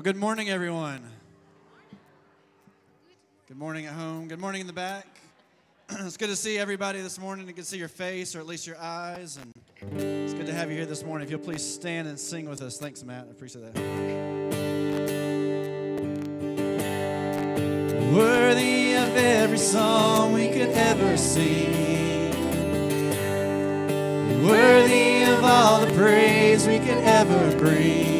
Well, good morning, everyone. Good morning at home. Good morning in the back. it's good to see everybody this morning. Good to see your face, or at least your eyes. And it's good to have you here this morning. If you'll please stand and sing with us. Thanks, Matt. I appreciate that. Worthy of every song we could ever sing. Worthy of all the praise we could ever bring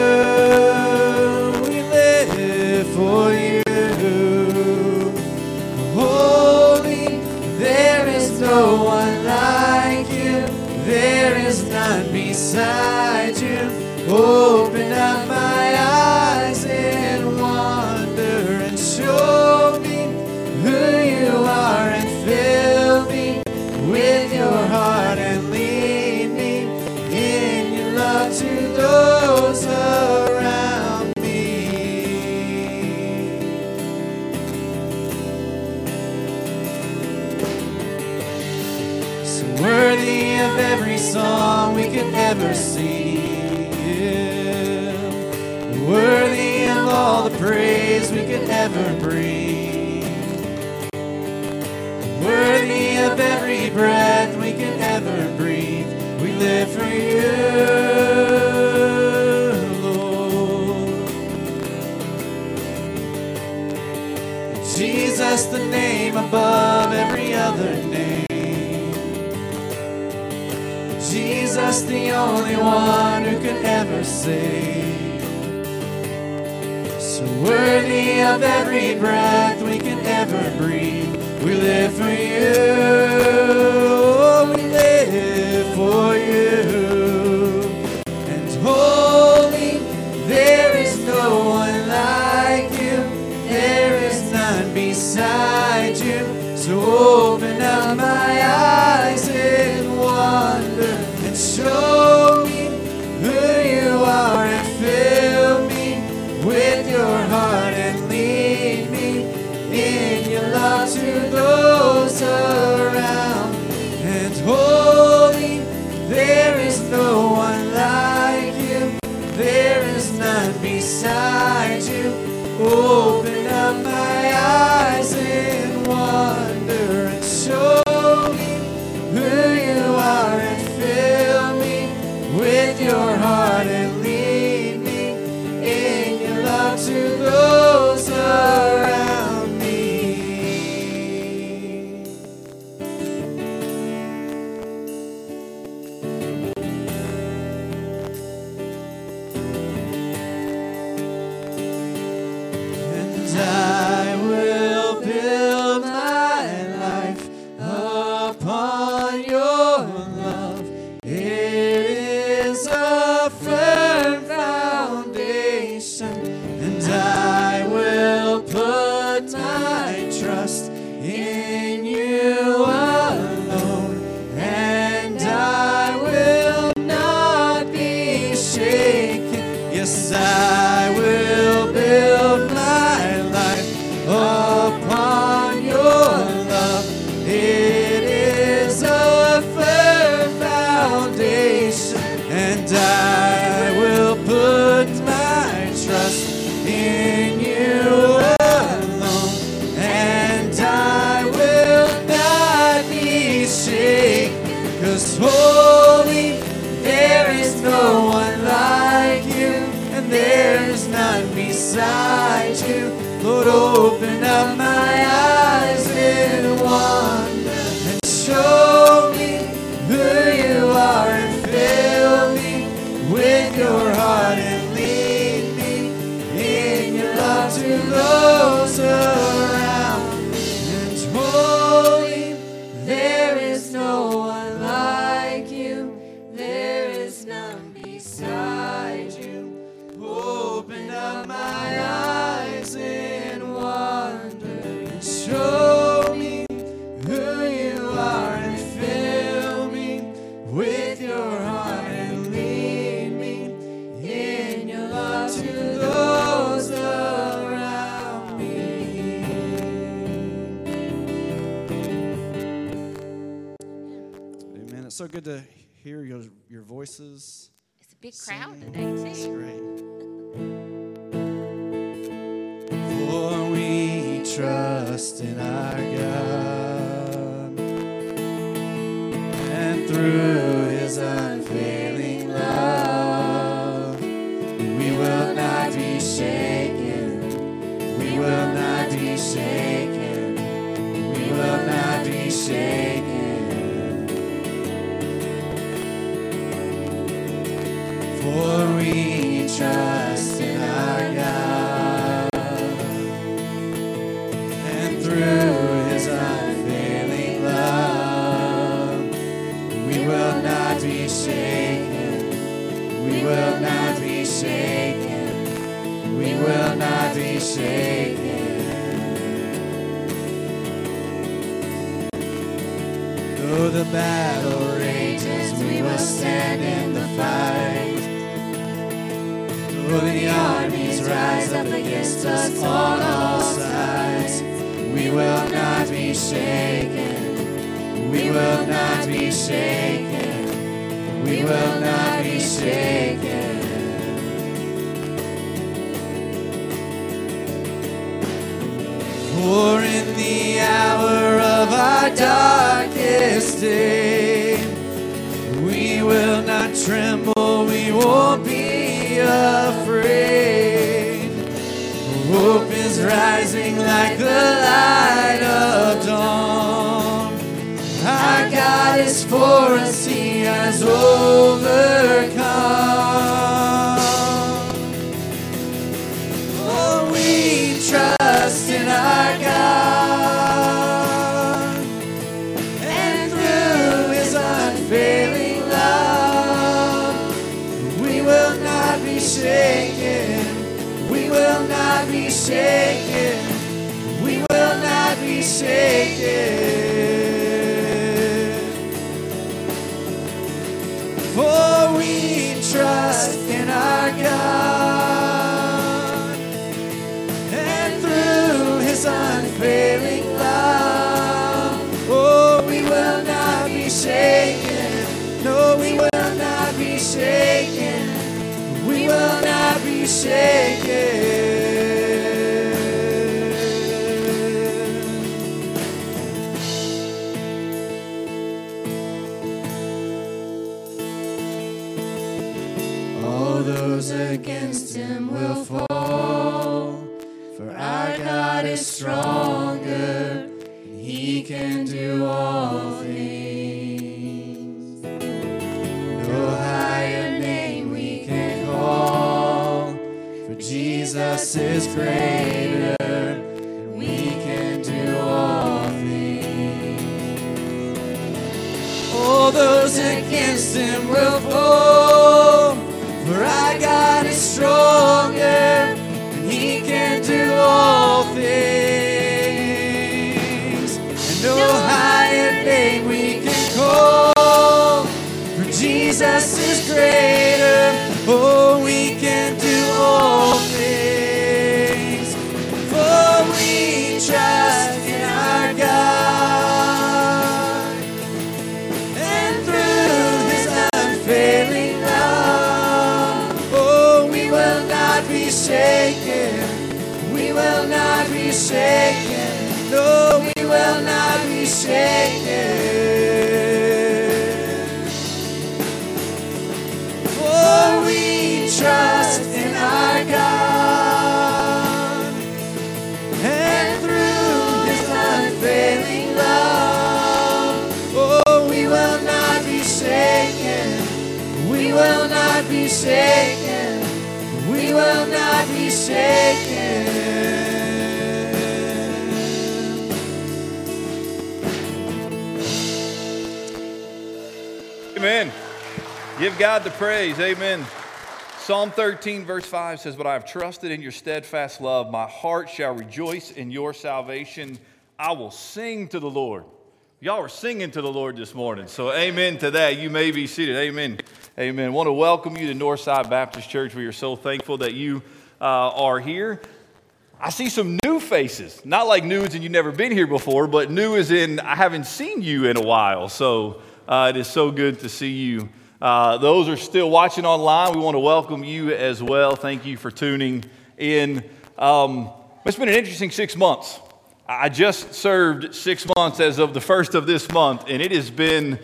For you. Holy, there is no one like you. There is none beside you. Open up praise we could ever bring. Worthy of every breath we could ever breathe. We live for you, Lord. Jesus, the name above every other name. Jesus, the only one who could ever save. Worthy of every breath we can ever breathe. We live for you. We live for you. And holy, there is no one like you. There is none beside you. So open up my eyes none big crowd singing. today, It's too. great. For we trust in our God, and through His unfailing battle rages, we will stand in the fight. Though the armies rise up against us on all sides, we will not be shaken. We will not be shaken. We will not be shaken. For in the hour our darkest day, we will not tremble, we won't be afraid. Hope is rising like the light of dawn. Our God is for us, He has overcome. Shaken. We will not be shaken. We will not be shaken. Against him will shaken. No, we will not be shaken. For we trust in our God and through his unfailing love. Oh, we will not be shaken. We will not be shaken. We will not be shaken. Amen. Give God the praise. Amen. Psalm 13, verse 5 says, But I have trusted in your steadfast love. My heart shall rejoice in your salvation. I will sing to the Lord. Y'all are singing to the Lord this morning. So, amen to that. You may be seated. Amen. Amen. I want to welcome you to Northside Baptist Church. We are so thankful that you uh, are here. I see some new faces. Not like new as in you've never been here before, but new as in I haven't seen you in a while. So, Uh, it is so good to see you. Uh, those are still watching online. We want to welcome you as well. Thank you for tuning in. Um, it's been an interesting six months. I just served six months as of the first of this month, and it has been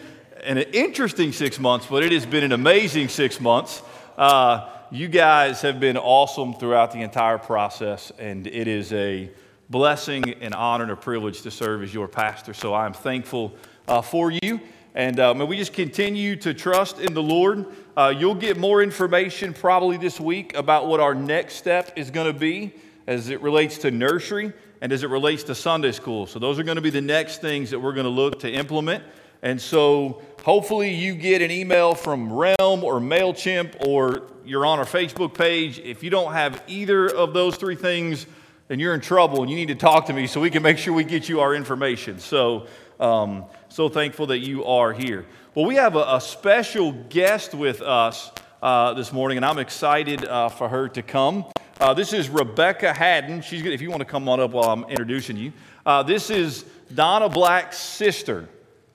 an interesting six months, but it has been an amazing six months. Uh, you guys have been awesome throughout the entire process, and it is a blessing, and honor, and a privilege to serve as your pastor. So I'm thankful uh, for you. And may we just continue to trust in the Lord. Uh, you'll get more information probably this week about what our next step is going to be as it relates to nursery and as it relates to Sunday school. So, those are going to be the next things that we're going to look to implement. And so, hopefully, you get an email from Realm or MailChimp or you're on our Facebook page. If you don't have either of those three things, then you're in trouble and you need to talk to me so we can make sure we get you our information. So, um, so thankful that you are here. Well, we have a, a special guest with us uh, this morning, and I'm excited uh, for her to come. Uh, this is Rebecca Haddon. She's if you want to come on up while I'm introducing you. Uh, this is Donna Black's sister.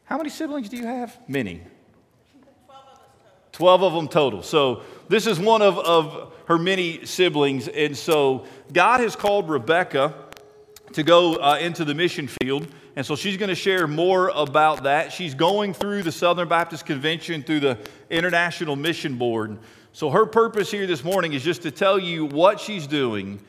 How many siblings do you have? Many. 12 of them total. So this is one of, of her many siblings. And so God has called Rebecca to go uh, into the mission field. And so she's going to share more about that. She's going through the Southern Baptist Convention through the International Mission Board. So her purpose here this morning is just to tell you what she's doing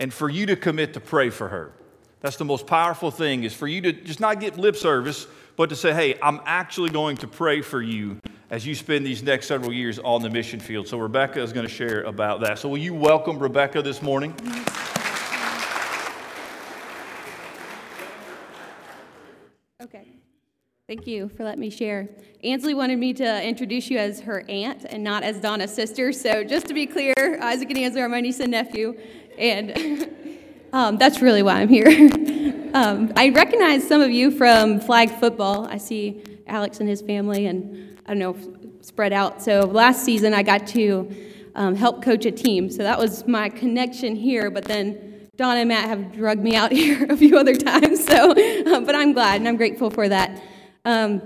and for you to commit to pray for her. That's the most powerful thing is for you to just not get lip service, but to say, hey, I'm actually going to pray for you as you spend these next several years on the mission field. So Rebecca is going to share about that. So will you welcome Rebecca this morning? Okay. Thank you for letting me share. Ansley wanted me to introduce you as her aunt and not as Donna's sister. So just to be clear, Isaac and Ansley are my niece and nephew, and um, that's really why I'm here. um, I recognize some of you from flag football. I see Alex and his family, and I don't know, spread out. So last season, I got to um, help coach a team. So that was my connection here. But then Donna and Matt have drugged me out here a few other times. So, but I'm glad and I'm grateful for that. Um,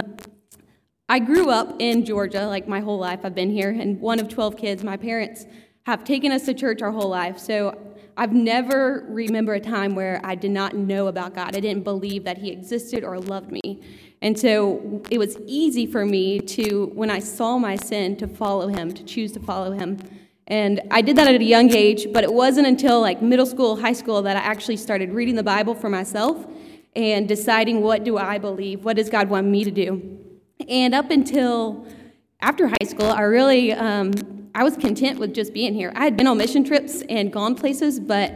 I grew up in Georgia, like my whole life. I've been here, and one of 12 kids. My parents have taken us to church our whole life. So I've never remember a time where I did not know about God. I didn't believe that He existed or loved me. And so it was easy for me to, when I saw my sin, to follow him, to choose to follow him. And I did that at a young age, but it wasn't until like middle school, high school that I actually started reading the Bible for myself and deciding what do I believe? What does God want me to do? And up until after high school, I really, um, I was content with just being here. I had been on mission trips and gone places, but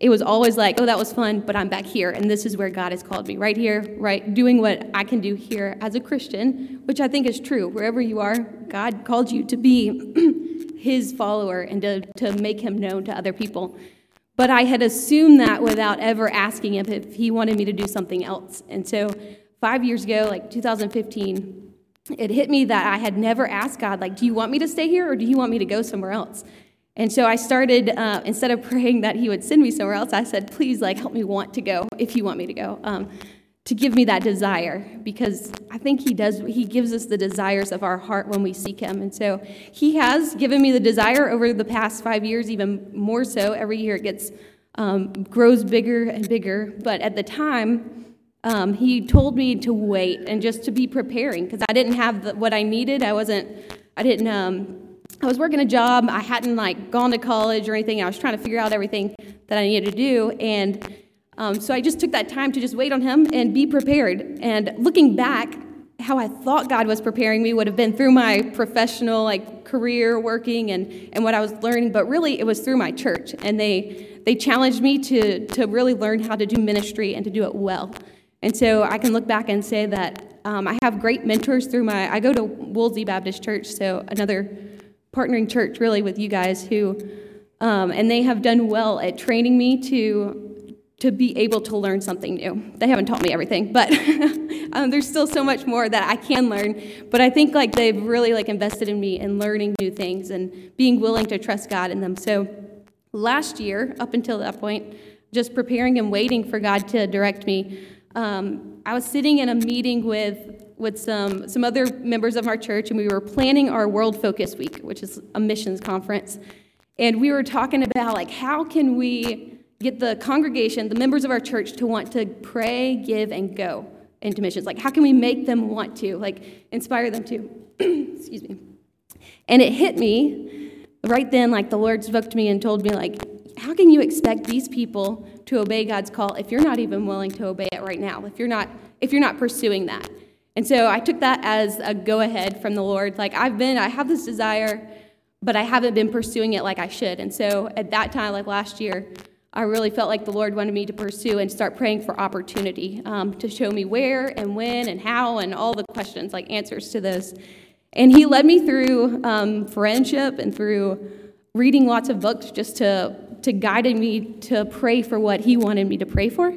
it was always like, oh, that was fun, but I'm back here, and this is where God has called me, right here, right, doing what I can do here as a Christian, which I think is true. Wherever you are, God called you to be His follower and to, to make Him known to other people. But I had assumed that without ever asking Him if He wanted me to do something else. And so, five years ago, like 2015, it hit me that I had never asked God, like, do you want me to stay here or do you want me to go somewhere else? And so I started, uh, instead of praying that he would send me somewhere else, I said, please, like, help me want to go if you want me to go, um, to give me that desire, because I think he does, he gives us the desires of our heart when we seek him. And so he has given me the desire over the past five years, even more so. Every year it gets, um, grows bigger and bigger. But at the time, um, he told me to wait and just to be preparing, because I didn't have the, what I needed. I wasn't, I didn't, um, I was working a job. I hadn't like gone to college or anything. I was trying to figure out everything that I needed to do, and um, so I just took that time to just wait on Him and be prepared. And looking back, how I thought God was preparing me would have been through my professional like career working and, and what I was learning, but really it was through my church. And they they challenged me to to really learn how to do ministry and to do it well. And so I can look back and say that um, I have great mentors through my. I go to Woolsey Baptist Church, so another partnering church really with you guys who, um, and they have done well at training me to to be able to learn something new. They haven't taught me everything, but um, there's still so much more that I can learn. But I think like they've really like invested in me in learning new things and being willing to trust God in them. So last year, up until that point, just preparing and waiting for God to direct me. Um, I was sitting in a meeting with with some, some other members of our church, and we were planning our World Focus Week, which is a missions conference. And we were talking about, like, how can we get the congregation, the members of our church, to want to pray, give, and go into missions? Like, how can we make them want to, like, inspire them to? Excuse me. And it hit me right then, like, the Lord spoke to me and told me, like, how can you expect these people to obey God's call if you're not even willing to obey it right now? If you're not, if you're not pursuing that? And so I took that as a go ahead from the Lord. Like, I've been, I have this desire, but I haven't been pursuing it like I should. And so at that time, like last year, I really felt like the Lord wanted me to pursue and start praying for opportunity um, to show me where and when and how and all the questions, like answers to those. And He led me through um, friendship and through reading lots of books just to, to guide me to pray for what He wanted me to pray for.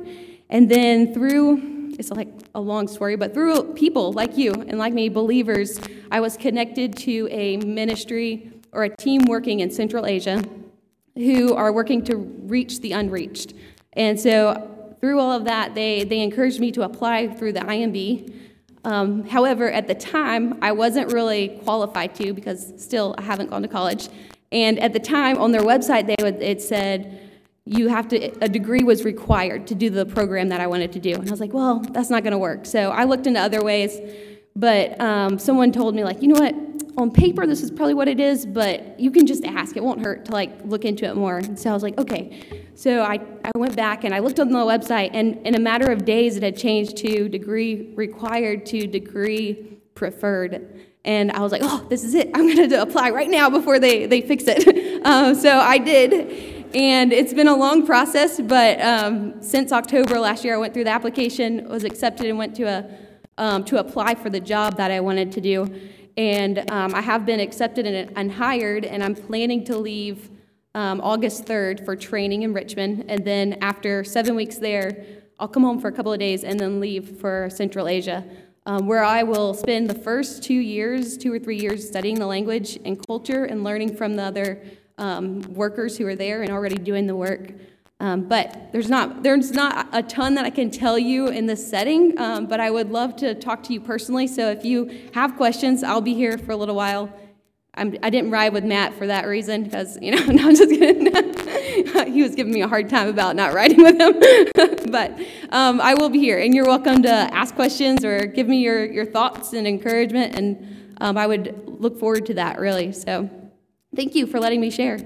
And then through it's like a long story, but through people like you and like me, believers, I was connected to a ministry or a team working in Central Asia who are working to reach the unreached. And so through all of that, they, they encouraged me to apply through the IMB. Um, however, at the time, I wasn't really qualified to because still I haven't gone to college. And at the time, on their website, they would, it said, you have to, a degree was required to do the program that I wanted to do. And I was like, well, that's not going to work. So I looked into other ways, but um, someone told me, like, you know what, on paper, this is probably what it is, but you can just ask. It won't hurt to, like, look into it more. And so I was like, okay. So I, I went back and I looked on the website, and in a matter of days, it had changed to degree required to degree preferred. And I was like, oh, this is it. I'm going to apply right now before they, they fix it. um, so I did. And it's been a long process, but um, since October last year, I went through the application, was accepted, and went to a um, to apply for the job that I wanted to do. And um, I have been accepted and, and, hired, and I'm planning to leave um, August 3rd for training in Richmond. And then after seven weeks there, I'll come home for a couple of days and then leave for Central Asia, um, where I will spend the first two years, two or three years, studying the language and culture and learning from the other um, workers who are there and already doing the work. Um, but there's not there's not a ton that I can tell you in this setting. Um, but I would love to talk to you personally. So if you have questions, I'll be here for a little while. I'm, I did not ride with Matt for that reason because you know no, I'm just kidding. he was giving me a hard time about not riding with him. but um, I will be here, and you're welcome to ask questions or give me your your thoughts and encouragement. And um, I would look forward to that really. So. Thank you for letting me share.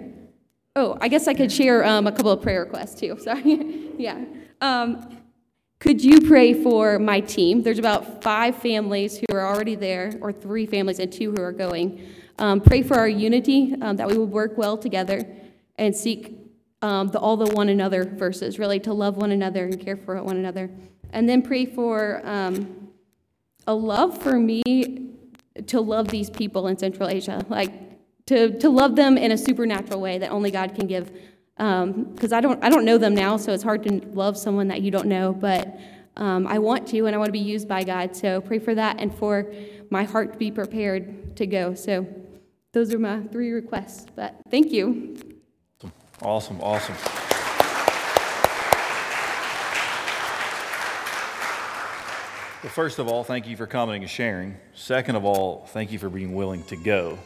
Oh, I guess I could share um, a couple of prayer requests too. Sorry. yeah. Um, could you pray for my team? There's about five families who are already there, or three families and two who are going. Um, pray for our unity, um, that we would work well together and seek um, the, all the one another verses, really to love one another and care for one another. And then pray for um, a love for me to love these people in Central Asia. Like, to, to love them in a supernatural way that only God can give. Because um, I, don't, I don't know them now, so it's hard to love someone that you don't know, but um, I want to, and I want to be used by God. So pray for that and for my heart to be prepared to go. So those are my three requests. But thank you. Awesome, awesome. Well, first of all, thank you for coming and sharing. Second of all, thank you for being willing to go.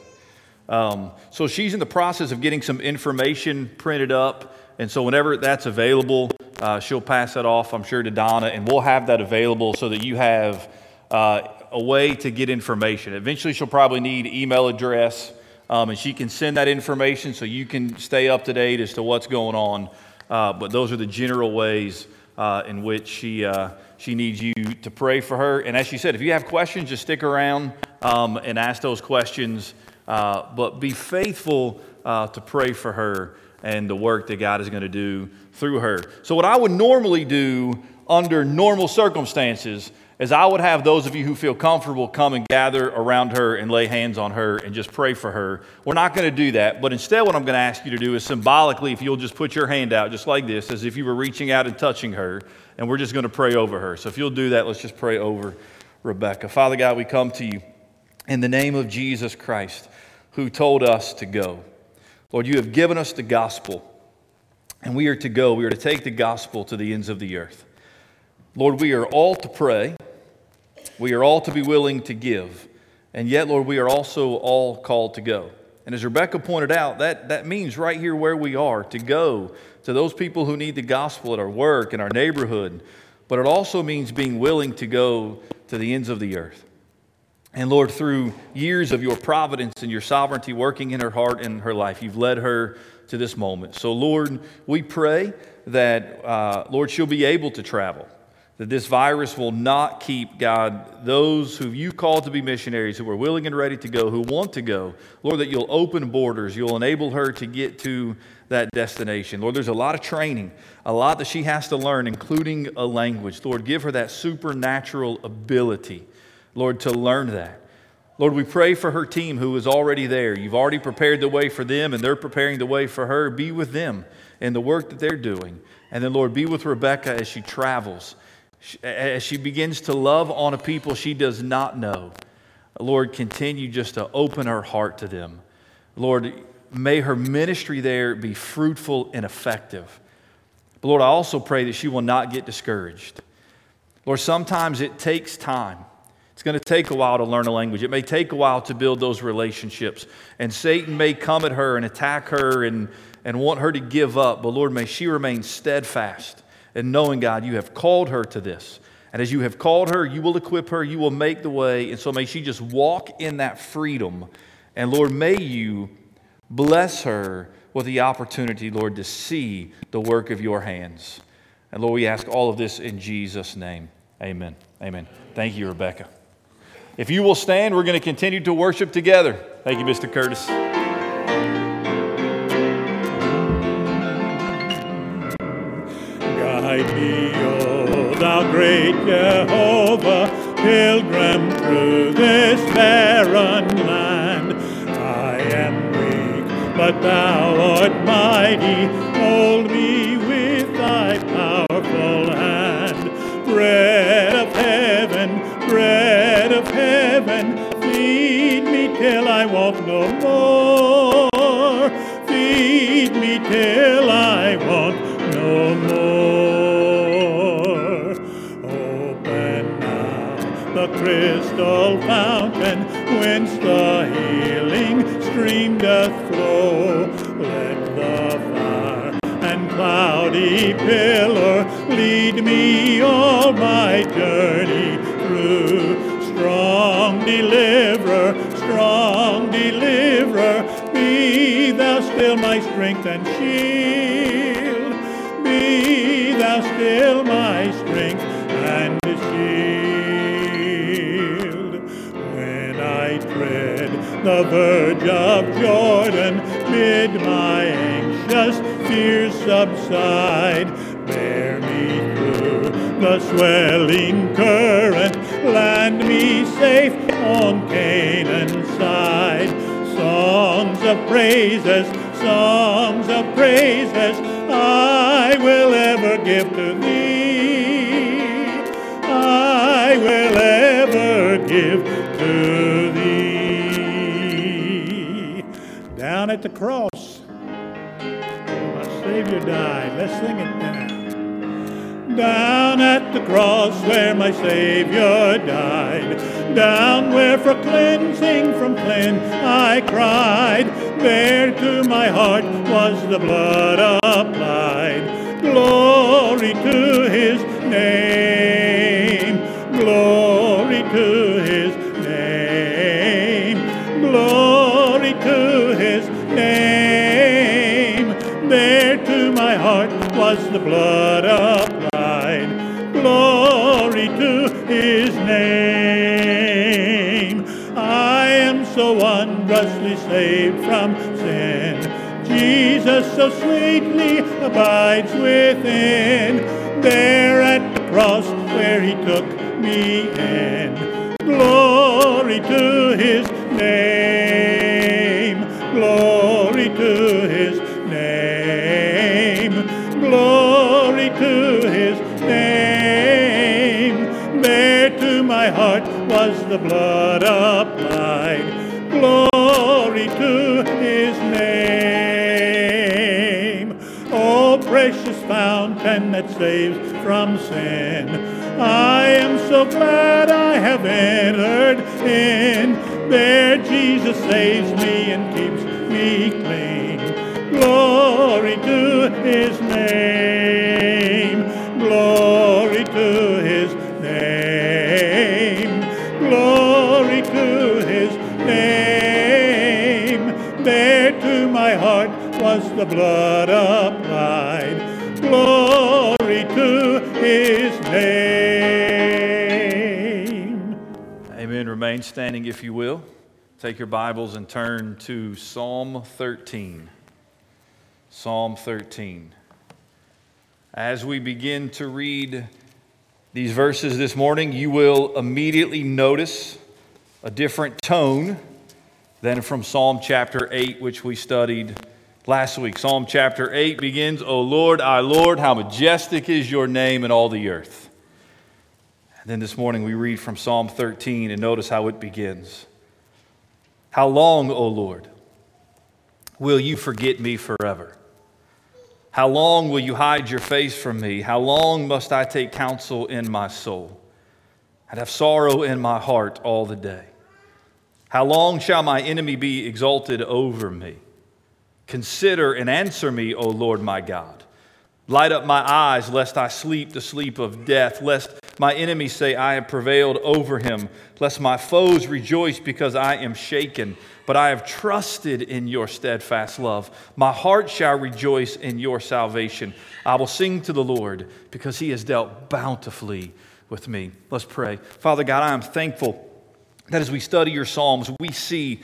Um, so she's in the process of getting some information printed up. And so whenever that's available, uh, she'll pass that off, I'm sure, to Donna, and we'll have that available so that you have uh, a way to get information. Eventually, she'll probably need email address, um, and she can send that information so you can stay up to date as to what's going on. Uh, but those are the general ways uh, in which she, uh, she needs you to pray for her. And as she said, if you have questions, just stick around um, and ask those questions. Uh, but be faithful uh, to pray for her and the work that God is going to do through her. So, what I would normally do under normal circumstances is I would have those of you who feel comfortable come and gather around her and lay hands on her and just pray for her. We're not going to do that, but instead, what I'm going to ask you to do is symbolically, if you'll just put your hand out just like this, as if you were reaching out and touching her, and we're just going to pray over her. So, if you'll do that, let's just pray over Rebecca. Father God, we come to you in the name of Jesus Christ, who told us to go. Lord, you have given us the gospel, and we are to go. We are to take the gospel to the ends of the earth. Lord, we are all to pray. We are all to be willing to give. And yet, Lord, we are also all called to go. And as Rebecca pointed out, that, that means right here where we are to go to those people who need the gospel at our work, in our neighborhood. But it also means being willing to go to the ends of the earth. And Lord, through years of your providence and your sovereignty working in her heart and her life, you've led her to this moment. So, Lord, we pray that, uh, Lord, she'll be able to travel, that this virus will not keep, God, those who you called to be missionaries, who are willing and ready to go, who want to go. Lord, that you'll open borders, you'll enable her to get to that destination. Lord, there's a lot of training, a lot that she has to learn, including a language. Lord, give her that supernatural ability Lord, to learn that. Lord, we pray for her team who is already there. You've already prepared the way for them, and they're preparing the way for her. Be with them in the work that they're doing. And then, Lord, be with Rebecca as she travels, as she begins to love on a people she does not know. Lord, continue just to open her heart to them. Lord, may her ministry there be fruitful and effective. But Lord, I also pray that she will not get discouraged. Lord, sometimes it takes time. It's going to take a while to learn a language. It may take a while to build those relationships. And Satan may come at her and attack her and, and want her to give up. But Lord, may she remain steadfast in knowing, God, you have called her to this. And as you have called her, you will equip her, you will make the way. And so may she just walk in that freedom. And Lord, may you bless her with the opportunity, Lord, to see the work of your hands. And Lord, we ask all of this in Jesus' name. Amen. Amen. Thank you, Rebecca. If you will stand, we're going to continue to worship together. Thank you, Mr. Curtis. Guide me, O thou great Jehovah, pilgrim through this barren land. I am weak, but thou art mighty. Hold me crystal fountain whence the healing stream doth flow. Let the fire and cloudy pillar lead me all my journey through. Strong deliverer, strong deliverer, be thou still my strength and shield. Be thou still my strength and shield. The verge of Jordan, bid my anxious fears subside. Bear me through the swelling current, land me safe on Canaan's side. Songs of praises, songs of praises, died. Let's sing it now. Down at the cross where my Savior died. Down where for cleansing from sin I cried. There to my heart was the blood applied. Glory to his name. Glory to his name. Glory to his name. There my heart was the blood applied. Glory to his name. I am so wondrously saved from sin. Jesus so sweetly abides within. There at the cross where he took me in. Glory to his blood applied. Glory to his name. Oh, precious fountain that saves from sin. I am so glad I have entered in. There Jesus saves me and keeps me clean. Glory to his name. Remain standing if you will. Take your Bibles and turn to Psalm 13. Psalm 13. As we begin to read these verses this morning, you will immediately notice a different tone than from Psalm chapter 8, which we studied last week. Psalm chapter 8 begins, O Lord, our Lord, how majestic is your name in all the earth. And then this morning we read from Psalm 13 and notice how it begins. How long, O Lord, will you forget me forever? How long will you hide your face from me? How long must I take counsel in my soul and have sorrow in my heart all the day? How long shall my enemy be exalted over me? Consider and answer me, O Lord my God. Light up my eyes, lest I sleep the sleep of death, lest my enemies say, I have prevailed over him, lest my foes rejoice because I am shaken. But I have trusted in your steadfast love. My heart shall rejoice in your salvation. I will sing to the Lord because he has dealt bountifully with me. Let's pray. Father God, I am thankful that as we study your Psalms, we see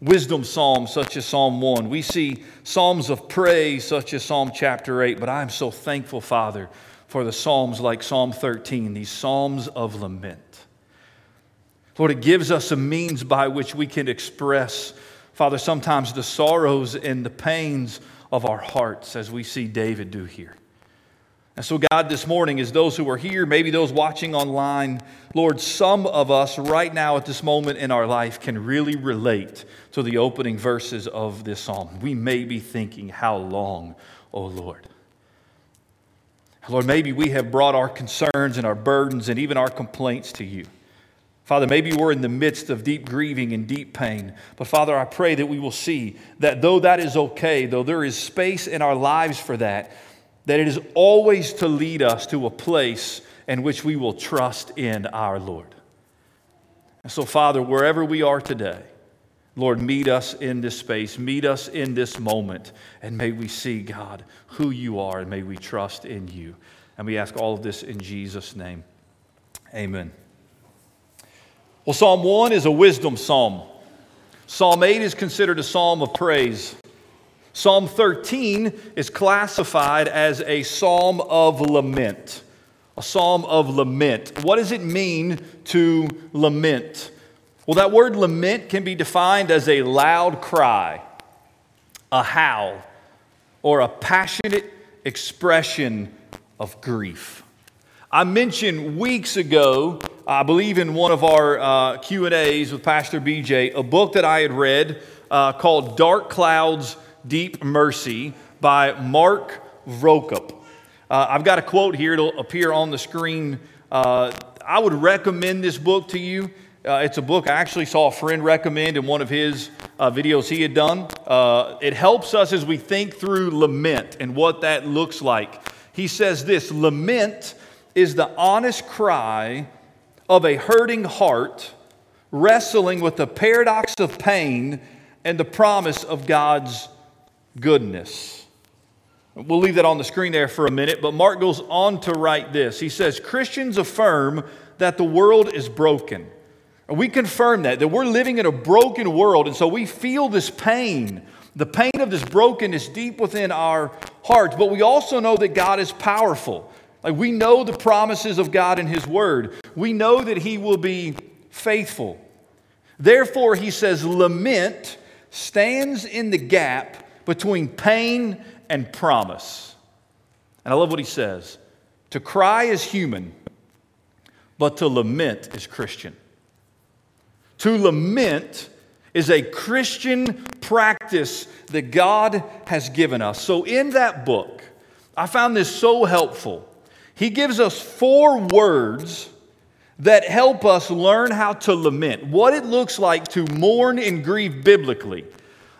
wisdom psalms such as Psalm 1. We see psalms of praise such as Psalm chapter 8. But I am so thankful, Father, for the psalms like Psalm 13, these psalms of lament. Lord, it gives us a means by which we can express, Father, sometimes the sorrows and the pains of our hearts as we see David do here. And so, God, this morning, as those who are here, maybe those watching online, Lord, some of us right now at this moment in our life can really relate to the opening verses of this psalm. We may be thinking, How long, O Lord? Lord, maybe we have brought our concerns and our burdens and even our complaints to you. Father, maybe we're in the midst of deep grieving and deep pain. But Father, I pray that we will see that though that is okay, though there is space in our lives for that, that it is always to lead us to a place in which we will trust in our Lord. And so, Father, wherever we are today, Lord, meet us in this space, meet us in this moment, and may we see, God, who you are, and may we trust in you. And we ask all of this in Jesus' name. Amen. Well, Psalm 1 is a wisdom psalm. Psalm 8 is considered a psalm of praise. Psalm 13 is classified as a psalm of lament. A psalm of lament. What does it mean to lament? Well, that word lament can be defined as a loud cry, a howl, or a passionate expression of grief. I mentioned weeks ago, I believe in one of our uh, Q and A's with Pastor BJ, a book that I had read uh, called "Dark Clouds Deep Mercy by Mark Vroegop. Uh, I've got a quote here, it'll appear on the screen. Uh, I would recommend this book to you. Uh, it's a book I actually saw a friend recommend in one of his uh, videos he had done. Uh, it helps us as we think through lament and what that looks like. He says this lament is the honest cry of a hurting heart wrestling with the paradox of pain and the promise of God's goodness. We'll leave that on the screen there for a minute, but Mark goes on to write this. He says, Christians affirm that the world is broken. And we confirm that, that we're living in a broken world, and so we feel this pain. The pain of this brokenness deep within our hearts, but we also know that God is powerful. Like we know the promises of God in His Word. We know that He will be faithful. Therefore, He says, lament stands in the gap between pain and promise. And I love what he says to cry is human, but to lament is Christian. To lament is a Christian practice that God has given us. So, in that book, I found this so helpful. He gives us four words that help us learn how to lament, what it looks like to mourn and grieve biblically.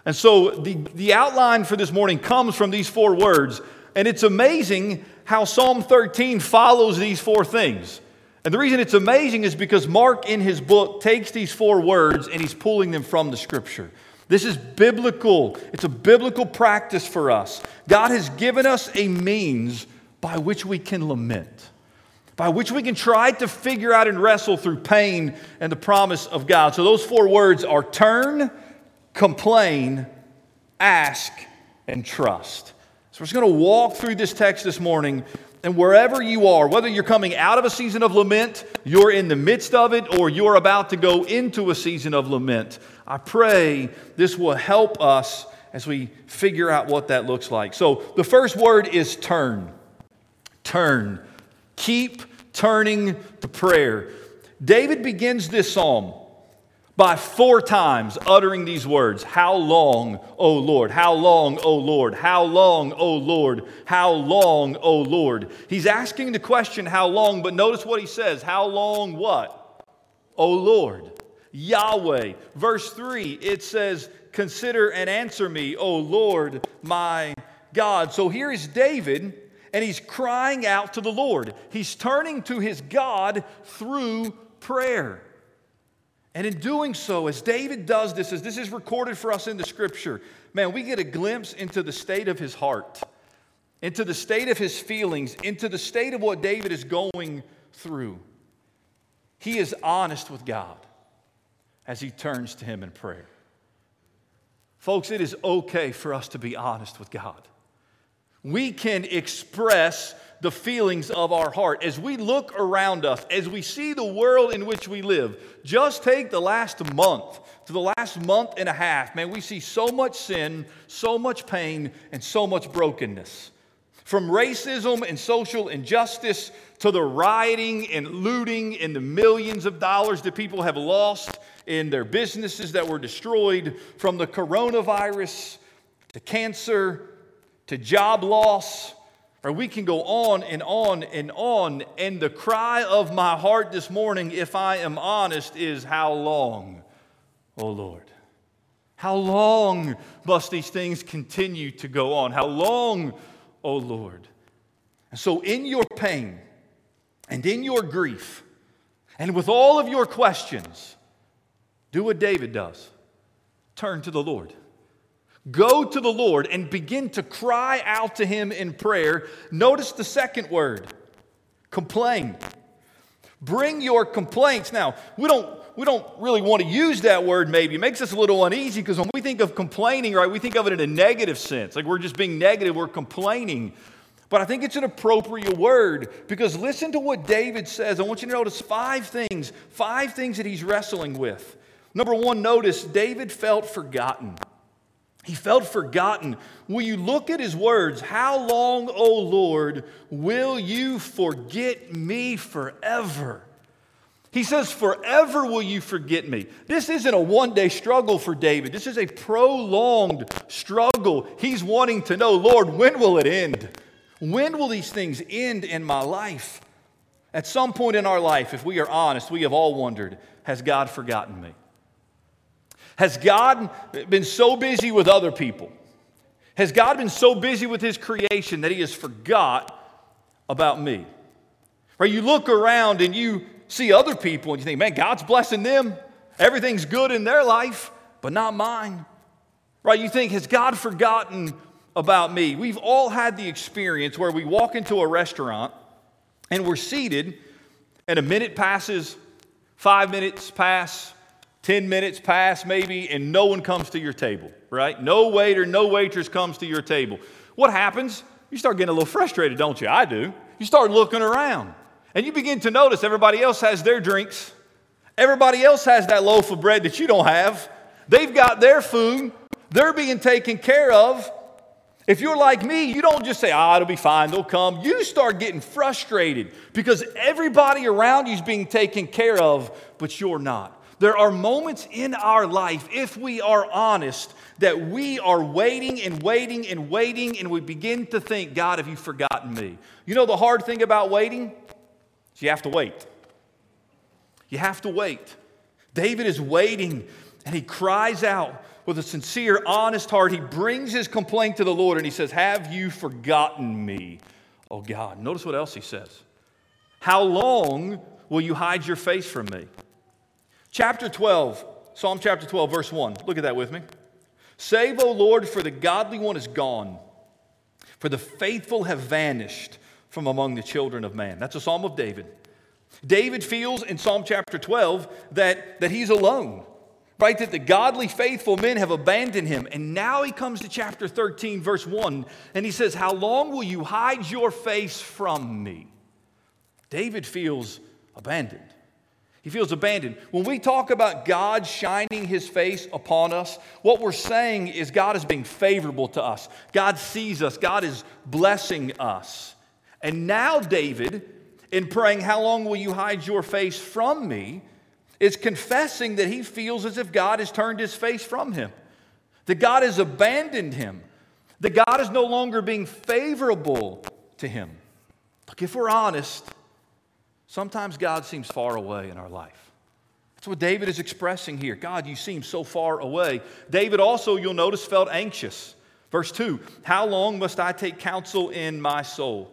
And so the, the outline for this morning comes from these four words, and it's amazing how Psalm 13 follows these four things. And the reason it's amazing is because Mark, in his book, takes these four words and he's pulling them from the scripture. This is biblical, it's a biblical practice for us. God has given us a means by which we can lament, by which we can try to figure out and wrestle through pain and the promise of God. So those four words are turn, complain, ask, and trust. So we're just going to walk through this text this morning. And wherever you are, whether you're coming out of a season of lament, you're in the midst of it, or you're about to go into a season of lament, I pray this will help us as we figure out what that looks like. So the first word is turn. Turn. Keep turning to prayer. David begins this psalm by four times uttering these words How long, O Lord? How long, O Lord? How long, O Lord? How long, O Lord? He's asking the question, How long? But notice what he says How long, what? O Lord. Yahweh. Verse 3, it says, Consider and answer me, O Lord, my God. So here is David, and he's crying out to the Lord. He's turning to his God through prayer. And in doing so, as David does this, as this is recorded for us in the scripture, man, we get a glimpse into the state of his heart, into the state of his feelings, into the state of what David is going through. He is honest with God as he turns to him in prayer. Folks, it is okay for us to be honest with God. We can express the feelings of our heart. As we look around us, as we see the world in which we live, just take the last month to the last month and a half, man, we see so much sin, so much pain, and so much brokenness. From racism and social injustice to the rioting and looting and the millions of dollars that people have lost in their businesses that were destroyed, from the coronavirus to cancer to job loss or we can go on and on and on. And the cry of my heart this morning, if I am honest, is how long, oh Lord? How long must these things continue to go on? How long, oh Lord? And so, in your pain and in your grief and with all of your questions, do what David does turn to the Lord. Go to the Lord and begin to cry out to Him in prayer. Notice the second word complain. Bring your complaints. Now, we don't, we don't really want to use that word maybe. It makes us a little uneasy because when we think of complaining, right, we think of it in a negative sense. Like we're just being negative, we're complaining. But I think it's an appropriate word because listen to what David says. I want you to notice five things, five things that he's wrestling with. Number one, notice David felt forgotten. He felt forgotten. Will you look at his words? How long, O Lord, will you forget me forever? He says, Forever will you forget me. This isn't a one day struggle for David. This is a prolonged struggle. He's wanting to know, Lord, when will it end? When will these things end in my life? At some point in our life, if we are honest, we have all wondered, Has God forgotten me? Has God been so busy with other people? Has God been so busy with his creation that he has forgot about me? Right? You look around and you see other people and you think, man, God's blessing them. Everything's good in their life, but not mine. Right? You think, has God forgotten about me? We've all had the experience where we walk into a restaurant and we're seated, and a minute passes, five minutes pass, 10 minutes pass maybe, and no one comes to your table, right? No waiter, no waitress comes to your table. What happens? You start getting a little frustrated, don't you? I do. You start looking around, and you begin to notice everybody else has their drinks. Everybody else has that loaf of bread that you don't have. They've got their food, they're being taken care of. If you're like me, you don't just say, ah, it'll be fine, they'll come. You start getting frustrated because everybody around you is being taken care of, but you're not. There are moments in our life, if we are honest, that we are waiting and waiting and waiting, and we begin to think, God, have you forgotten me? You know the hard thing about waiting? Is you have to wait. You have to wait. David is waiting and he cries out with a sincere, honest heart. He brings his complaint to the Lord and he says, Have you forgotten me, oh God? Notice what else he says. How long will you hide your face from me? Chapter 12, Psalm chapter 12, verse 1. Look at that with me. Save, O Lord, for the godly one is gone, for the faithful have vanished from among the children of man. That's a psalm of David. David feels in Psalm chapter 12 that, that he's alone, right? That the godly, faithful men have abandoned him. And now he comes to chapter 13, verse 1, and he says, How long will you hide your face from me? David feels abandoned. He feels abandoned. When we talk about God shining his face upon us, what we're saying is God is being favorable to us. God sees us, God is blessing us. And now, David, in praying, How long will you hide your face from me? is confessing that he feels as if God has turned his face from him, that God has abandoned him, that God is no longer being favorable to him. Look, if we're honest, Sometimes God seems far away in our life. That's what David is expressing here. God, you seem so far away. David also, you'll notice, felt anxious. Verse 2 How long must I take counsel in my soul?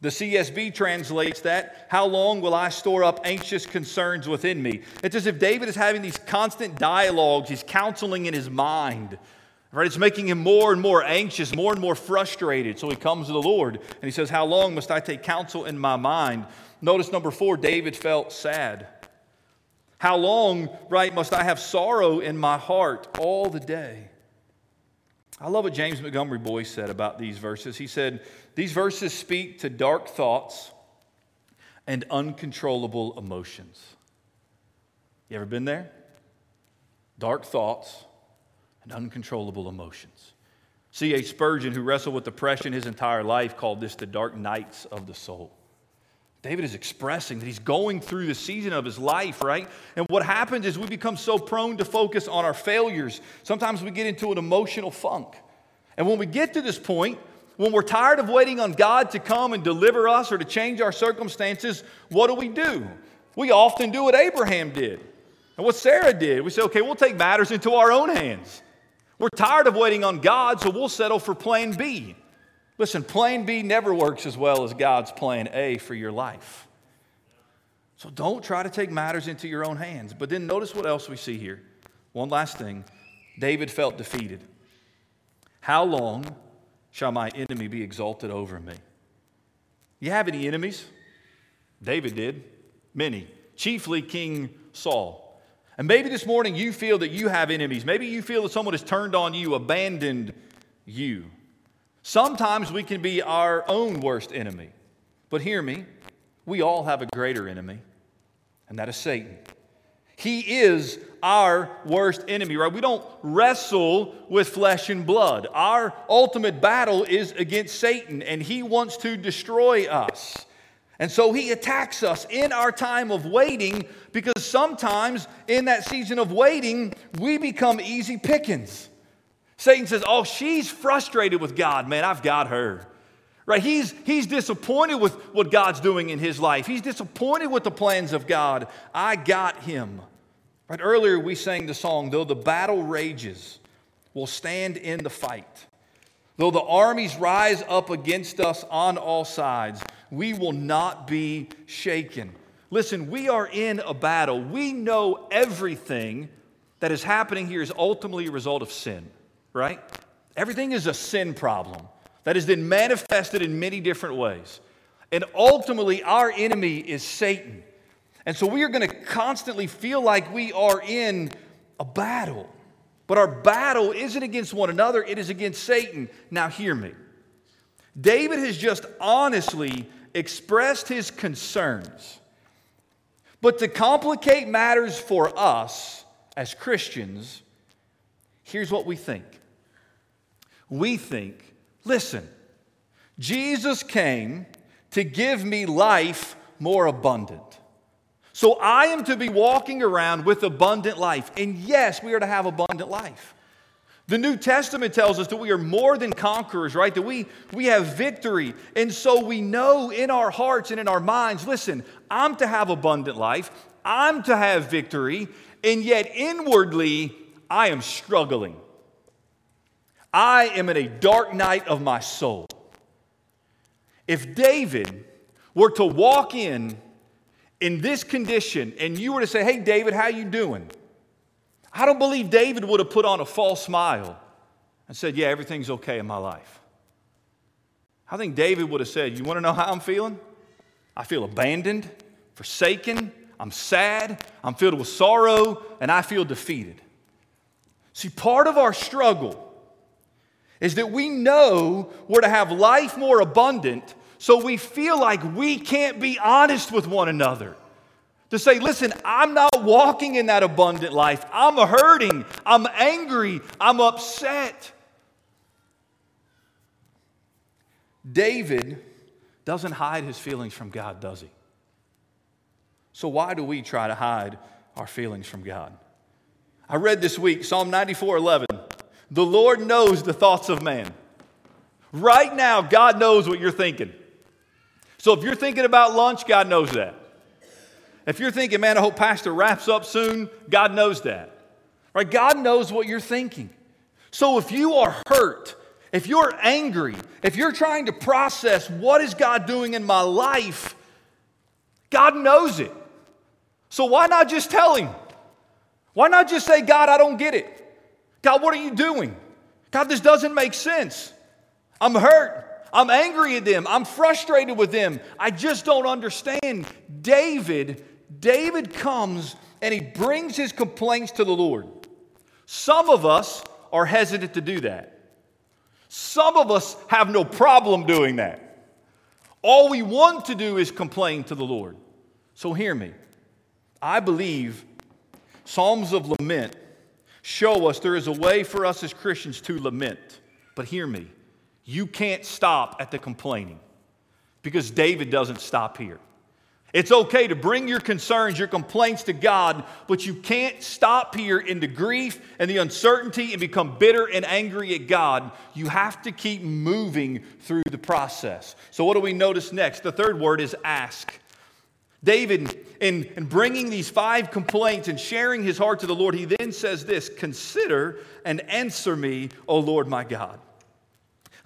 The CSB translates that, How long will I store up anxious concerns within me? It's as if David is having these constant dialogues, he's counseling in his mind. Right? It's making him more and more anxious, more and more frustrated. So he comes to the Lord and he says, How long must I take counsel in my mind? Notice number four, David felt sad. How long, right, must I have sorrow in my heart all the day? I love what James Montgomery Boice said about these verses. He said, These verses speak to dark thoughts and uncontrollable emotions. You ever been there? Dark thoughts and uncontrollable emotions. C.H. Spurgeon, who wrestled with depression his entire life, called this the dark nights of the soul. David is expressing that he's going through the season of his life, right? And what happens is we become so prone to focus on our failures. Sometimes we get into an emotional funk. And when we get to this point, when we're tired of waiting on God to come and deliver us or to change our circumstances, what do we do? We often do what Abraham did and what Sarah did. We say, okay, we'll take matters into our own hands. We're tired of waiting on God, so we'll settle for plan B. Listen, plan B never works as well as God's plan A for your life. So don't try to take matters into your own hands. But then notice what else we see here. One last thing David felt defeated. How long shall my enemy be exalted over me? You have any enemies? David did. Many. Chiefly King Saul. And maybe this morning you feel that you have enemies. Maybe you feel that someone has turned on you, abandoned you. Sometimes we can be our own worst enemy. But hear me, we all have a greater enemy, and that is Satan. He is our worst enemy, right? We don't wrestle with flesh and blood. Our ultimate battle is against Satan, and he wants to destroy us. And so he attacks us in our time of waiting because sometimes in that season of waiting, we become easy pickings. Satan says, Oh, she's frustrated with God. Man, I've got her. Right? He's, he's disappointed with what God's doing in his life. He's disappointed with the plans of God. I got him. Right? Earlier we sang the song, Though the battle rages, we'll stand in the fight. Though the armies rise up against us on all sides, we will not be shaken. Listen, we are in a battle. We know everything that is happening here is ultimately a result of sin right? Everything is a sin problem that has been manifested in many different ways. And ultimately, our enemy is Satan. And so we are going to constantly feel like we are in a battle. But our battle isn't against one another, it is against Satan. Now, hear me. David has just honestly expressed his concerns. But to complicate matters for us as Christians, here's what we think we think, listen, Jesus came to give me life more abundant. So I am to be walking around with abundant life. And yes, we are to have abundant life. The New Testament tells us that we are more than conquerors, right? That we, we have victory. And so we know in our hearts and in our minds listen, I'm to have abundant life. I'm to have victory, and yet inwardly, I am struggling. I am in a dark night of my soul. If David were to walk in in this condition and you were to say, "Hey David, how you doing?" I don't believe David would have put on a false smile and said, "Yeah, everything's okay in my life." I think David would have said, "You want to know how I'm feeling? I feel abandoned, forsaken, I'm sad, I'm filled with sorrow, and I feel defeated." See, part of our struggle is that we know we're to have life more abundant, so we feel like we can't be honest with one another. To say, listen, I'm not walking in that abundant life. I'm hurting. I'm angry. I'm upset. David doesn't hide his feelings from God, does he? So, why do we try to hide our feelings from God? I read this week Psalm 94 11. The Lord knows the thoughts of man. Right now, God knows what you're thinking. So if you're thinking about lunch, God knows that. If you're thinking, man, I hope Pastor wraps up soon, God knows that. Right? God knows what you're thinking. So if you are hurt, if you're angry, if you're trying to process what is God doing in my life, God knows it. So why not just tell Him? Why not just say, God, I don't get it? God, what are you doing? God, this doesn't make sense. I'm hurt. I'm angry at them. I'm frustrated with them. I just don't understand. David, David comes and he brings his complaints to the Lord. Some of us are hesitant to do that. Some of us have no problem doing that. All we want to do is complain to the Lord. So hear me. I believe Psalms of lament show us there is a way for us as Christians to lament. But hear me, you can't stop at the complaining because David doesn't stop here. It's okay to bring your concerns, your complaints to God, but you can't stop here in the grief and the uncertainty and become bitter and angry at God. You have to keep moving through the process. So, what do we notice next? The third word is ask. David, in, in bringing these five complaints and sharing his heart to the Lord, he then says this Consider and answer me, O Lord my God.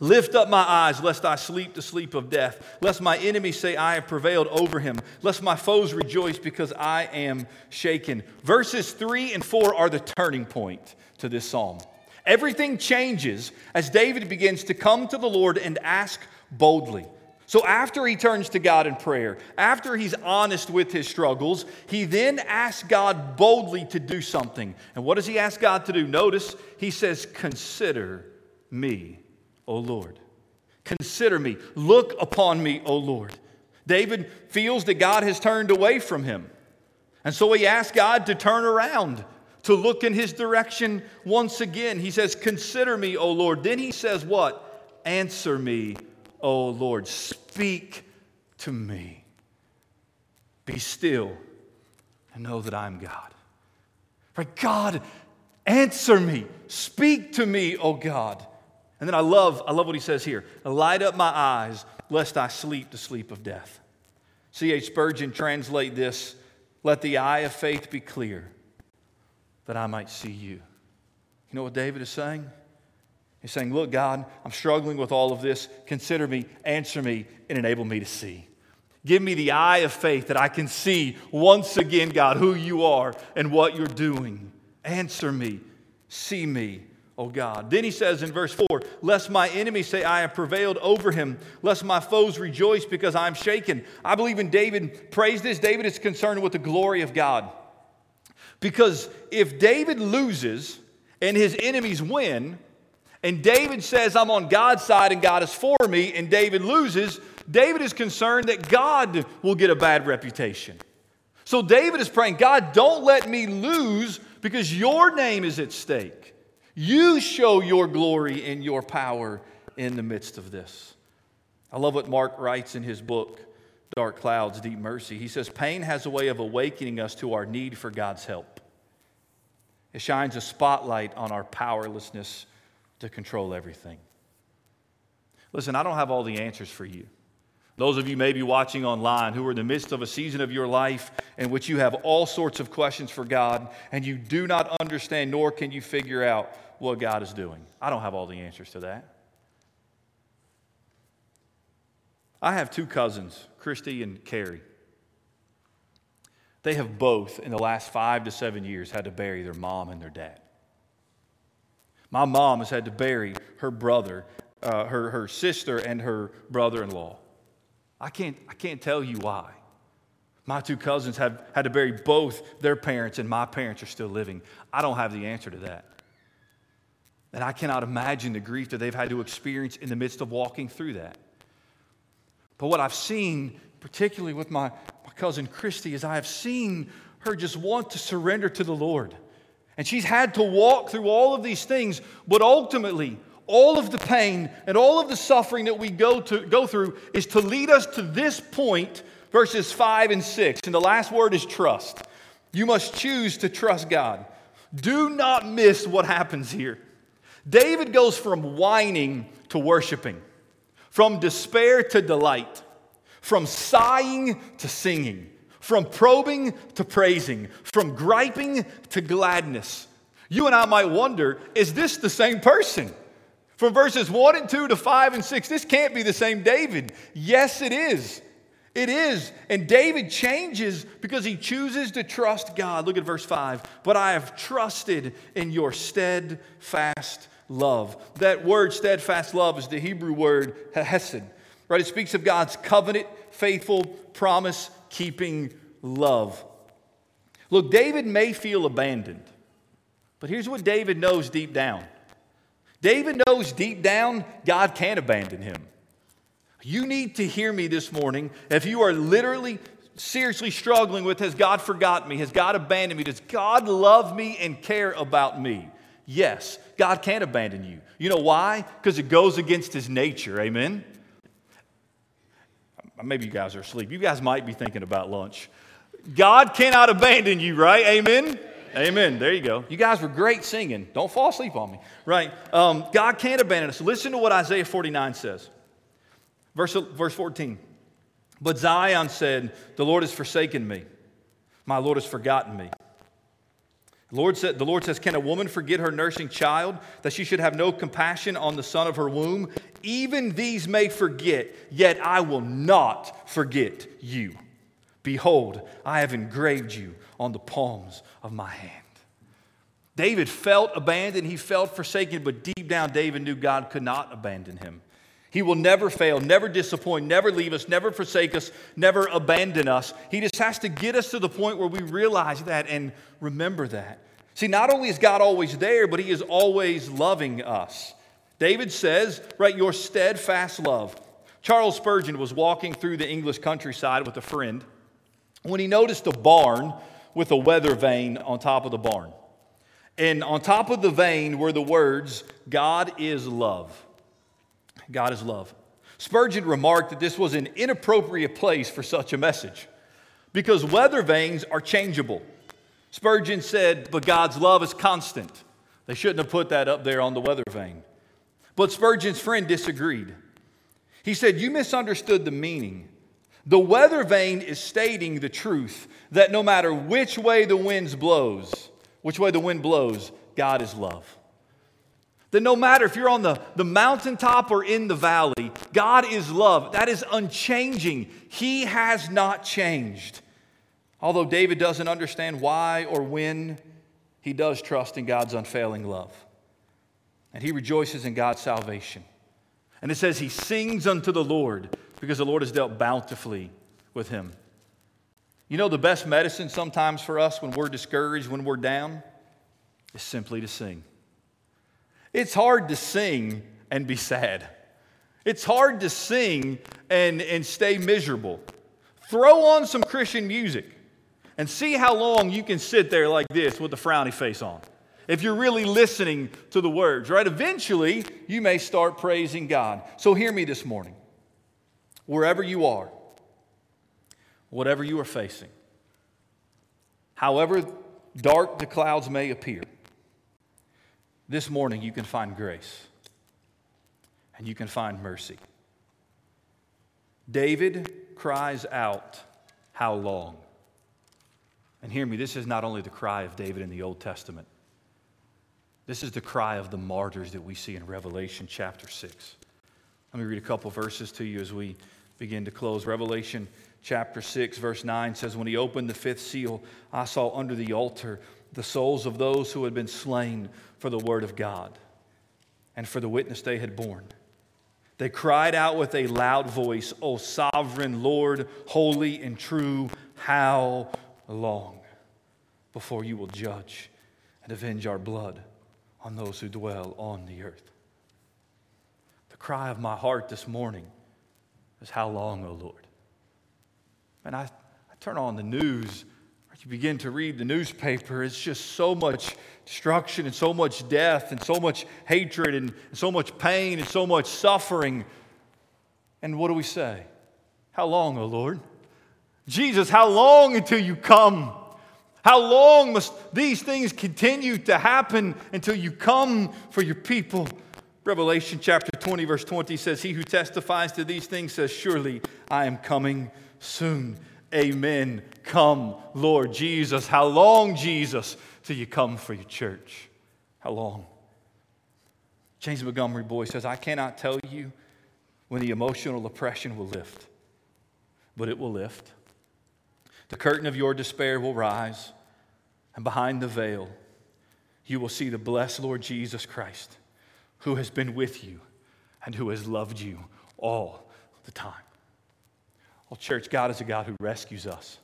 Lift up my eyes, lest I sleep the sleep of death, lest my enemies say, I have prevailed over him, lest my foes rejoice because I am shaken. Verses 3 and 4 are the turning point to this psalm. Everything changes as David begins to come to the Lord and ask boldly. So, after he turns to God in prayer, after he's honest with his struggles, he then asks God boldly to do something. And what does he ask God to do? Notice he says, Consider me, O Lord. Consider me. Look upon me, O Lord. David feels that God has turned away from him. And so he asks God to turn around, to look in his direction once again. He says, Consider me, O Lord. Then he says, What? Answer me, O Lord, speak to me. Be still and know that I'm God. Right? God, answer me. Speak to me, O God. And then I love, I love what he says here. Light up my eyes, lest I sleep the sleep of death. C.H. Spurgeon translate this, let the eye of faith be clear, that I might see you. You know what David is saying? He's saying, Look, God, I'm struggling with all of this. Consider me, answer me, and enable me to see. Give me the eye of faith that I can see once again, God, who you are and what you're doing. Answer me, see me, oh God. Then he says in verse 4 Lest my enemies say, I have prevailed over him, lest my foes rejoice because I'm shaken. I believe in David Praise this, David is concerned with the glory of God. Because if David loses and his enemies win, and David says, I'm on God's side and God is for me, and David loses, David is concerned that God will get a bad reputation. So David is praying, God, don't let me lose because your name is at stake. You show your glory and your power in the midst of this. I love what Mark writes in his book, Dark Clouds, Deep Mercy. He says, Pain has a way of awakening us to our need for God's help. It shines a spotlight on our powerlessness to control everything. Listen, I don't have all the answers for you. Those of you maybe watching online who are in the midst of a season of your life in which you have all sorts of questions for God and you do not understand nor can you figure out what God is doing. I don't have all the answers to that. I have two cousins, Christy and Carrie. They have both, in the last five to seven years, had to bury their mom and their dad. My mom has had to bury her brother, uh, her, her sister, and her brother in law. I can't, I can't tell you why. My two cousins have had to bury both their parents, and my parents are still living. I don't have the answer to that. And I cannot imagine the grief that they've had to experience in the midst of walking through that. But what I've seen, particularly with my, my cousin Christy, is I have seen her just want to surrender to the Lord. And she's had to walk through all of these things, but ultimately, all of the pain and all of the suffering that we go, to, go through is to lead us to this point, verses 5 and 6. And the last word is trust. You must choose to trust God. Do not miss what happens here. David goes from whining to worshiping, from despair to delight, from sighing to singing, from probing to praising, from griping to gladness. You and I might wonder is this the same person? From verses 1 and 2 to 5 and 6, this can't be the same David. Yes, it is. It is. And David changes because he chooses to trust God. Look at verse 5. But I have trusted in your steadfast love. That word, steadfast love, is the Hebrew word hesed. Right? It speaks of God's covenant, faithful, promise keeping love. Look, David may feel abandoned, but here's what David knows deep down David knows deep down God can't abandon him. You need to hear me this morning. If you are literally, seriously struggling with, has God forgotten me? Has God abandoned me? Does God love me and care about me? Yes, God can't abandon you. You know why? Because it goes against his nature. Amen? Maybe you guys are asleep. You guys might be thinking about lunch. God cannot abandon you, right? Amen? Amen. There you go. You guys were great singing. Don't fall asleep on me. Right? Um, God can't abandon us. Listen to what Isaiah 49 says. Verse, verse 14. But Zion said, The Lord has forsaken me. My Lord has forgotten me. The Lord, said, the Lord says, Can a woman forget her nursing child, that she should have no compassion on the son of her womb? Even these may forget, yet I will not forget you. Behold, I have engraved you on the palms of my hand. David felt abandoned, he felt forsaken, but deep down, David knew God could not abandon him. He will never fail, never disappoint, never leave us, never forsake us, never abandon us. He just has to get us to the point where we realize that and remember that. See, not only is God always there, but He is always loving us. David says, right, your steadfast love. Charles Spurgeon was walking through the English countryside with a friend when he noticed a barn with a weather vane on top of the barn. And on top of the vane were the words, God is love. God is love. Spurgeon remarked that this was an inappropriate place for such a message because weather vanes are changeable. Spurgeon said, but God's love is constant. They shouldn't have put that up there on the weather vane. But Spurgeon's friend disagreed. He said, You misunderstood the meaning. The weather vane is stating the truth that no matter which way the winds blows, which way the wind blows, God is love. That no matter if you're on the, the mountaintop or in the valley, God is love. That is unchanging. He has not changed. Although David doesn't understand why or when, he does trust in God's unfailing love. And he rejoices in God's salvation. And it says he sings unto the Lord because the Lord has dealt bountifully with him. You know, the best medicine sometimes for us when we're discouraged, when we're down, is simply to sing. It's hard to sing and be sad. It's hard to sing and, and stay miserable. Throw on some Christian music and see how long you can sit there like this with a frowny face on. If you're really listening to the words, right? Eventually, you may start praising God. So hear me this morning wherever you are, whatever you are facing, however dark the clouds may appear, this morning you can find grace and you can find mercy. David cries out, How long? And hear me, this is not only the cry of David in the Old Testament, this is the cry of the martyrs that we see in Revelation chapter 6. Let me read a couple verses to you as we begin to close. Revelation chapter 6, verse 9 says, When he opened the fifth seal, I saw under the altar the souls of those who had been slain for the word of God and for the witness they had borne. They cried out with a loud voice, O sovereign Lord, holy and true, how long before you will judge and avenge our blood on those who dwell on the earth? The cry of my heart this morning is, How long, O Lord? And I, I turn on the news, you begin to read the newspaper, it's just so much destruction and so much death and so much hatred and so much pain and so much suffering. And what do we say? How long, O Lord? Jesus, how long until you come? How long must these things continue to happen until you come for your people? Revelation chapter 20, verse 20 says, He who testifies to these things says, Surely I am coming soon. Amen. Come, Lord Jesus. How long, Jesus? till you come for your church. How long? James Montgomery Boice says, I cannot tell you when the emotional oppression will lift, but it will lift. The curtain of your despair will rise, and behind the veil, you will see the blessed Lord Jesus Christ, who has been with you and who has loved you all the time. Well, church, God is a God who rescues us.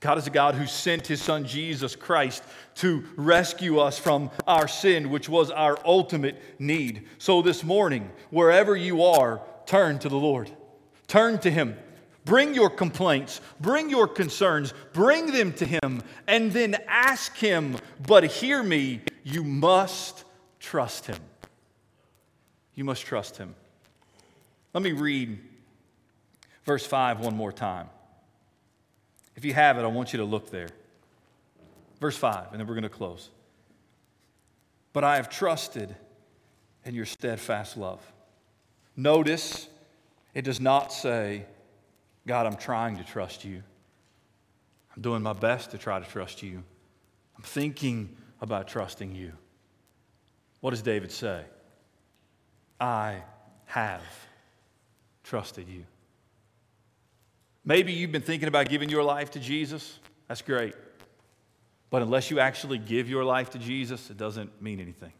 God is a God who sent his son Jesus Christ to rescue us from our sin, which was our ultimate need. So this morning, wherever you are, turn to the Lord. Turn to him. Bring your complaints, bring your concerns, bring them to him, and then ask him. But hear me, you must trust him. You must trust him. Let me read verse 5 one more time. If you have it, I want you to look there. Verse 5, and then we're going to close. But I have trusted in your steadfast love. Notice it does not say, God, I'm trying to trust you. I'm doing my best to try to trust you. I'm thinking about trusting you. What does David say? I have trusted you. Maybe you've been thinking about giving your life to Jesus. That's great. But unless you actually give your life to Jesus, it doesn't mean anything.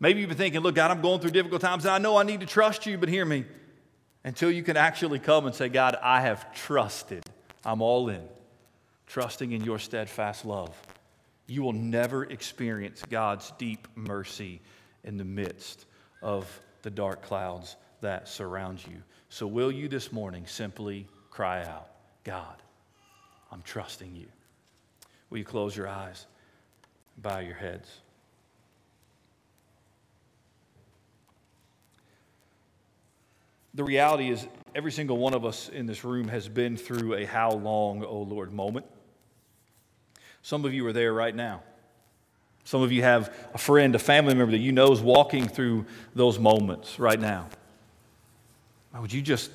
Maybe you've been thinking, look, God, I'm going through difficult times. and I know I need to trust you, but hear me. Until you can actually come and say, God, I have trusted. I'm all in, trusting in your steadfast love. You will never experience God's deep mercy in the midst of the dark clouds that surround you. So, will you this morning simply cry out, God, I'm trusting you. Will you close your eyes, bow your heads? The reality is, every single one of us in this room has been through a how long, oh Lord moment. Some of you are there right now. Some of you have a friend, a family member that you know is walking through those moments right now. Would you just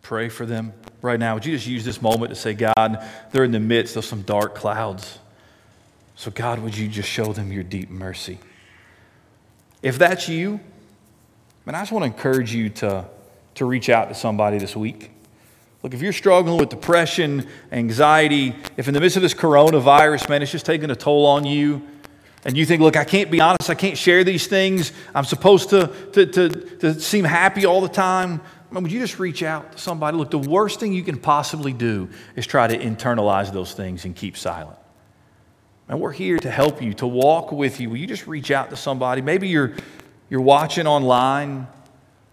pray for them right now? Would you just use this moment to say, God, they're in the midst of some dark clouds. So, God, would you just show them your deep mercy? If that's you, man, I just want to encourage you to, to reach out to somebody this week. Look, if you're struggling with depression, anxiety, if in the midst of this coronavirus, man, it's just taking a toll on you, and you think, look, I can't be honest, I can't share these things, I'm supposed to, to, to, to seem happy all the time, would you just reach out to somebody? Look, the worst thing you can possibly do is try to internalize those things and keep silent. And we're here to help you, to walk with you. Will you just reach out to somebody? Maybe you're, you're watching online.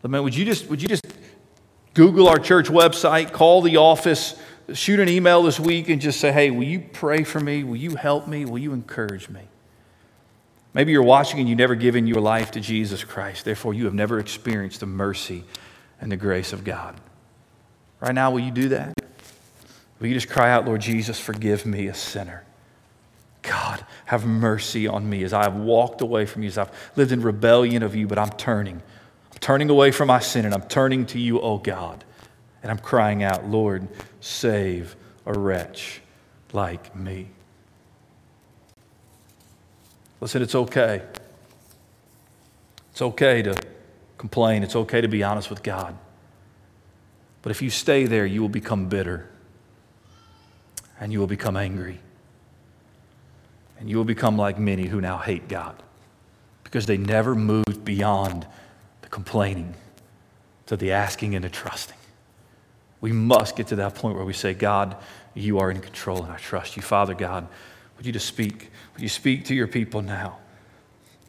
But man, would you just would you just Google our church website, call the office, shoot an email this week, and just say, hey, will you pray for me? Will you help me? Will you encourage me? Maybe you're watching and you've never given your life to Jesus Christ. Therefore, you have never experienced the mercy and the grace of God. Right now, will you do that? Will you just cry out, Lord Jesus, forgive me, a sinner? God, have mercy on me as I have walked away from you, as I've lived in rebellion of you, but I'm turning. I'm turning away from my sin and I'm turning to you, oh God. And I'm crying out, Lord, save a wretch like me. Listen, it's okay. It's okay to complain. It's okay to be honest with God. But if you stay there, you will become bitter and you will become angry. And you will become like many who now hate God because they never moved beyond the complaining to the asking and the trusting. We must get to that point where we say, God, you are in control and I trust you. Father God, would you just speak? Would you speak to your people now?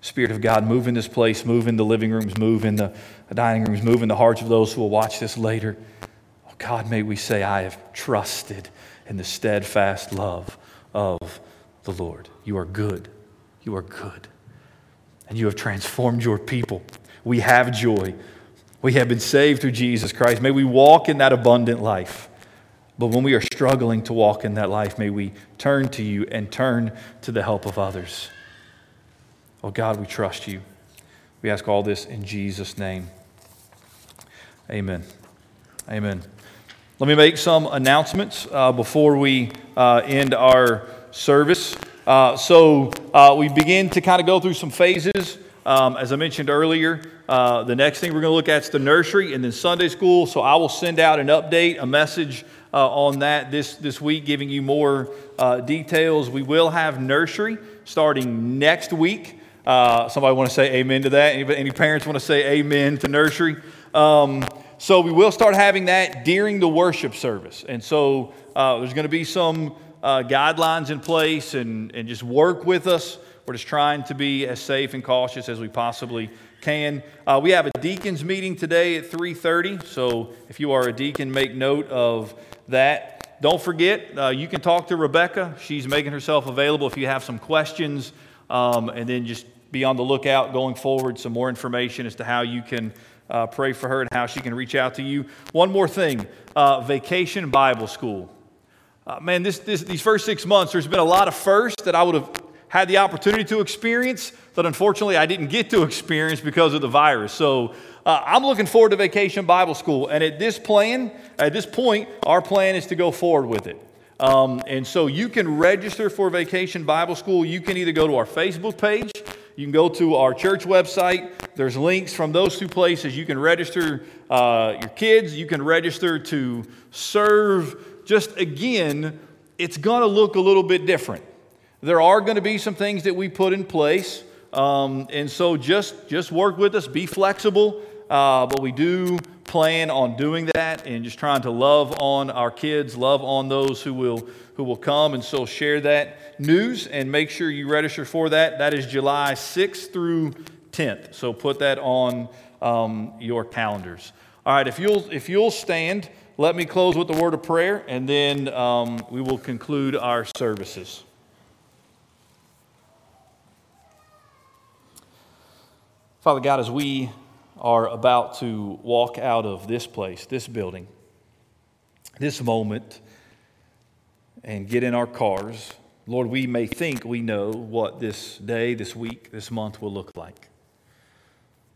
Spirit of God, move in this place, move in the living rooms, move in the dining rooms, move in the hearts of those who will watch this later. Oh God, may we say, I have trusted in the steadfast love of the Lord. You are good. You are good. And you have transformed your people. We have joy. We have been saved through Jesus Christ. May we walk in that abundant life. But when we are struggling to walk in that life, may we turn to you and turn to the help of others. Oh God, we trust you. We ask all this in Jesus' name. Amen. Amen. Let me make some announcements uh, before we uh, end our service. Uh, so uh, we begin to kind of go through some phases. Um, as I mentioned earlier, uh, the next thing we're going to look at is the nursery and then Sunday school. So I will send out an update, a message uh, on that this, this week, giving you more details. We will have nursery starting next week. Uh, somebody want to say amen to that? Any, any parents want to say amen to nursery? Um, so we will start having that during the worship service. And so uh, there's going to be some uh, guidelines in place and, and just work with us. We're just trying to be as safe and cautious as we possibly can. Uh, we have a deacons meeting today at 3.30. So if you are a deacon, make note of that. Don't forget, uh, you can talk to Rebecca. She's making herself available if you have some questions. Um, and then just be on the lookout going forward, some more information as to how you can uh, pray for her and how she can reach out to you. One more thing uh, Vacation Bible School. Uh, man, this, this, these first six months, there's been a lot of firsts that I would have had the opportunity to experience that unfortunately I didn't get to experience because of the virus. So uh, I'm looking forward to Vacation Bible School. And at this plan, at this point, our plan is to go forward with it. Um, and so you can register for Vacation Bible School. You can either go to our Facebook page you can go to our church website. There's links from those two places. You can register uh, your kids. You can register to serve. Just again, it's going to look a little bit different. There are going to be some things that we put in place. Um, and so just, just work with us, be flexible. Uh, but we do plan on doing that and just trying to love on our kids, love on those who will who will come. And so share that news and make sure you register for that. That is July 6th through 10th. So put that on um, your calendars. All right, if you'll, if you'll stand, let me close with the word of prayer, and then um, we will conclude our services. Father God, as we are about to walk out of this place, this building, this moment, and get in our cars, Lord, we may think we know what this day, this week, this month will look like.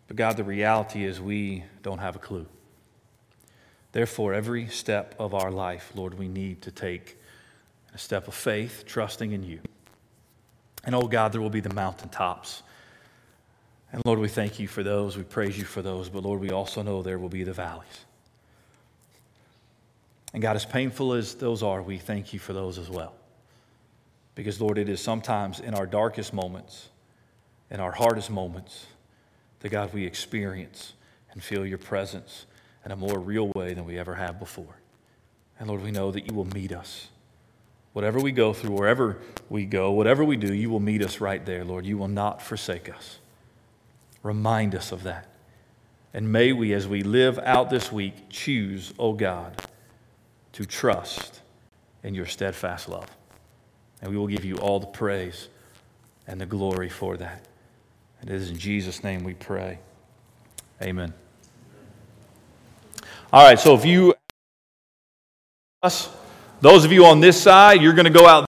But God, the reality is we don't have a clue. Therefore, every step of our life, Lord, we need to take a step of faith, trusting in you. And oh God, there will be the mountaintops. And Lord, we thank you for those. We praise you for those. But Lord, we also know there will be the valleys. And God, as painful as those are, we thank you for those as well. Because, Lord, it is sometimes in our darkest moments, in our hardest moments, that God, we experience and feel your presence in a more real way than we ever have before. And Lord, we know that you will meet us. Whatever we go through, wherever we go, whatever we do, you will meet us right there, Lord. You will not forsake us. Remind us of that. And may we, as we live out this week, choose, oh God, to trust in your steadfast love. And we will give you all the praise and the glory for that. And it is in Jesus' name we pray. Amen. All right, so if you us, those of you on this side, you're going to go out